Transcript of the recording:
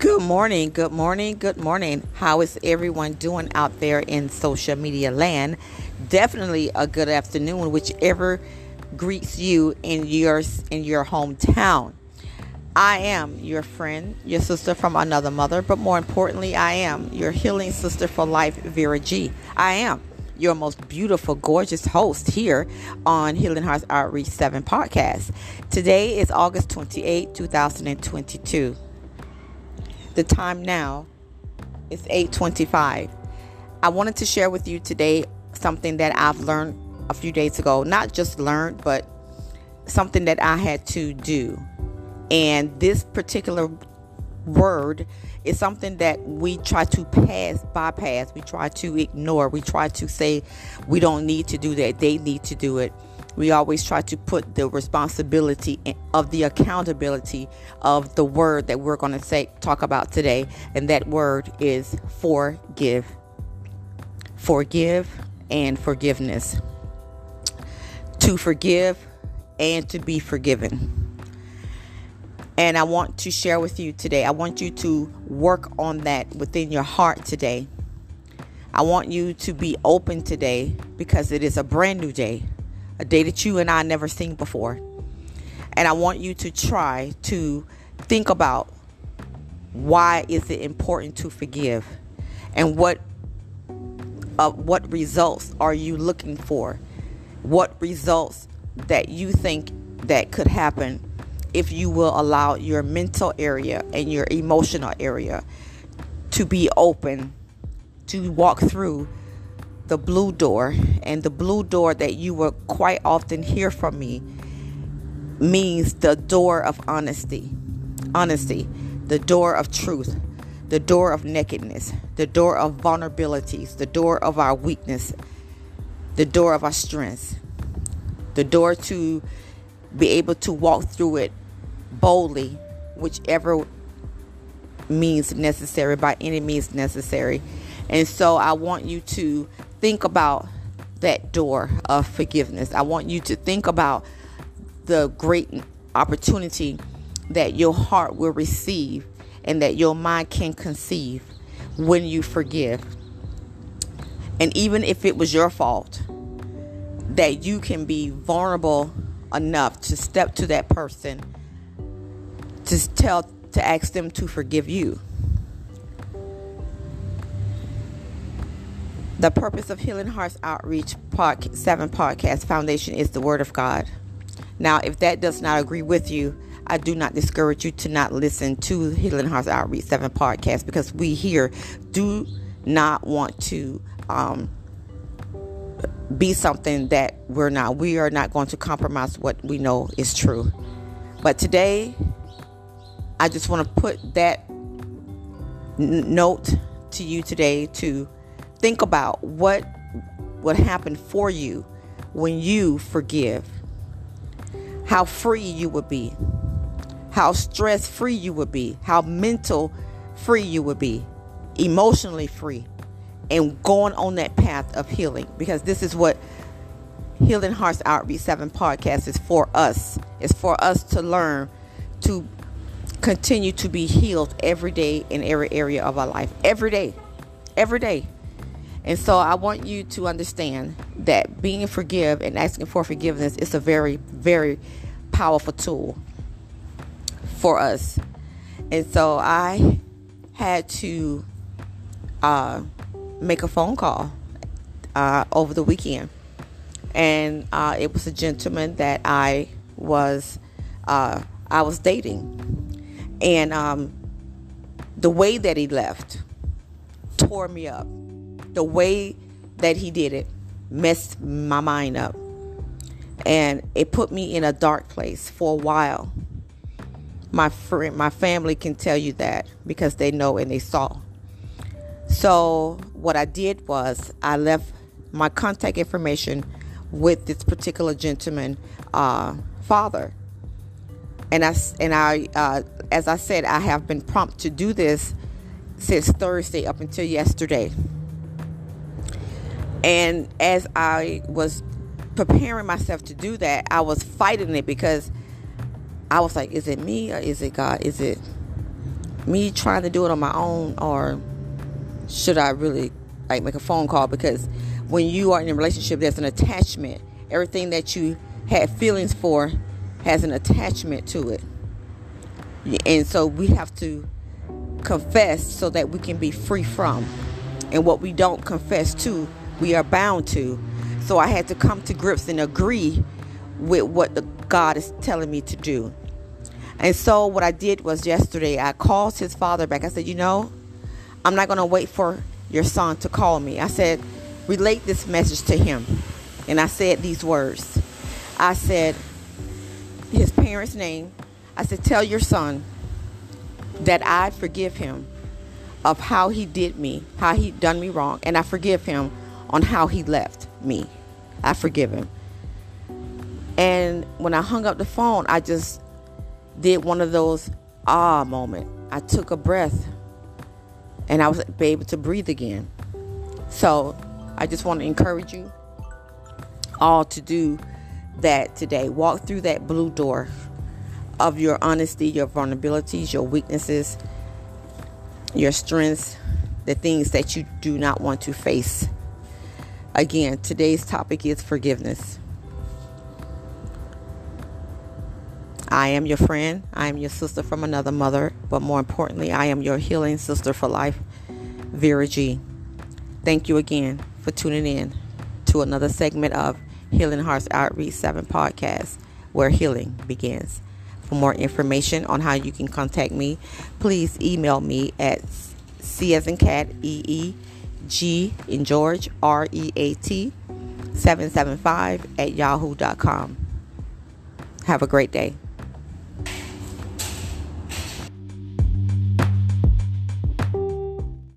Good morning, good morning, good morning. How is everyone doing out there in social media land? Definitely a good afternoon, whichever greets you in your in your hometown. I am your friend, your sister from another mother, but more importantly, I am your healing sister for life, Vera G. I am your most beautiful, gorgeous host here on Healing Hearts Outreach 7 podcast. Today is August 28, 2022. The time now is 8:25. I wanted to share with you today something that I've learned a few days ago, not just learned, but something that I had to do. And this particular word is something that we try to pass, bypass, we try to ignore, we try to say we don't need to do that, they need to do it. We always try to put the responsibility of the accountability of the word that we're going to say talk about today, and that word is forgive. Forgive and forgiveness. To forgive and to be forgiven. And I want to share with you today. I want you to work on that within your heart today. I want you to be open today because it is a brand new day, a day that you and I never seen before. And I want you to try to think about why is it important to forgive and what uh, what results are you looking for? What results that you think that could happen if you will allow your mental area and your emotional area to be open to walk through the blue door and the blue door that you will quite often hear from me means the door of honesty. Honesty. The door of truth. The door of nakedness. The door of vulnerabilities. The door of our weakness. The door of our strengths the door to be able to walk through it boldly, whichever means necessary, by any means necessary. And so I want you to think about that door of forgiveness. I want you to think about the great opportunity that your heart will receive and that your mind can conceive when you forgive. And even if it was your fault, that you can be vulnerable enough to step to that person to tell to ask them to forgive you. The purpose of Healing Hearts Outreach Pod, 7 Podcast Foundation is the Word of God. Now, if that does not agree with you, I do not discourage you to not listen to Healing Hearts Outreach 7 Podcast because we here do not want to um, be something that we're not. We are not going to compromise what we know is true. But today, I just want to put that n- note to you today to think about what would happen for you when you forgive. How free you would be. How stress free you would be. How mental free you would be. Emotionally free. And going on that path of healing. Because this is what Healing Hearts Outreach 7 podcast is for us. It's for us to learn to continue to be healed every day in every area of our life. Every day. Every day. And so I want you to understand that being forgive and asking for forgiveness is a very, very powerful tool for us. And so I had to uh, make a phone call uh, over the weekend. And uh, it was a gentleman that I was uh, I was dating and um, the way that he left tore me up. The way that he did it messed my mind up. And it put me in a dark place for a while. My friend, my family can tell you that because they know and they saw. So what I did was I left my contact information with this particular gentleman uh, father and I and I, uh, as I said, I have been prompt to do this since Thursday up until yesterday. And as I was preparing myself to do that, I was fighting it because I was like, is it me or is it God? Is it me trying to do it on my own or should I really like make a phone call? Because when you are in a relationship there's an attachment. Everything that you had feelings for has an attachment to it. And so we have to confess so that we can be free from. And what we don't confess to we are bound to. So i had to come to grips and agree with what the god is telling me to do. And so what i did was yesterday i called his father back. I said you know i'm not going to wait for your son to call me. I said relate this message to him. And i said these words. I said his parents name. I said tell your son that i forgive him of how he did me, how he done me wrong, and I forgive him on how he left me. I forgive him. And when I hung up the phone, I just did one of those ah moment. I took a breath and I was able to breathe again. So I just want to encourage you all to do that today. Walk through that blue door of your honesty, your vulnerabilities, your weaknesses, your strengths, the things that you do not want to face. Again, today's topic is forgiveness. I am your friend. I am your sister from another mother. But more importantly, I am your healing sister for life, Vera G. Thank you again for tuning in to another segment of Healing Hearts Outreach 7 podcast, where healing begins. For more information on how you can contact me, please email me at C as in cat, E E G in George, R E A T 775 at yahoo.com. Have a great day.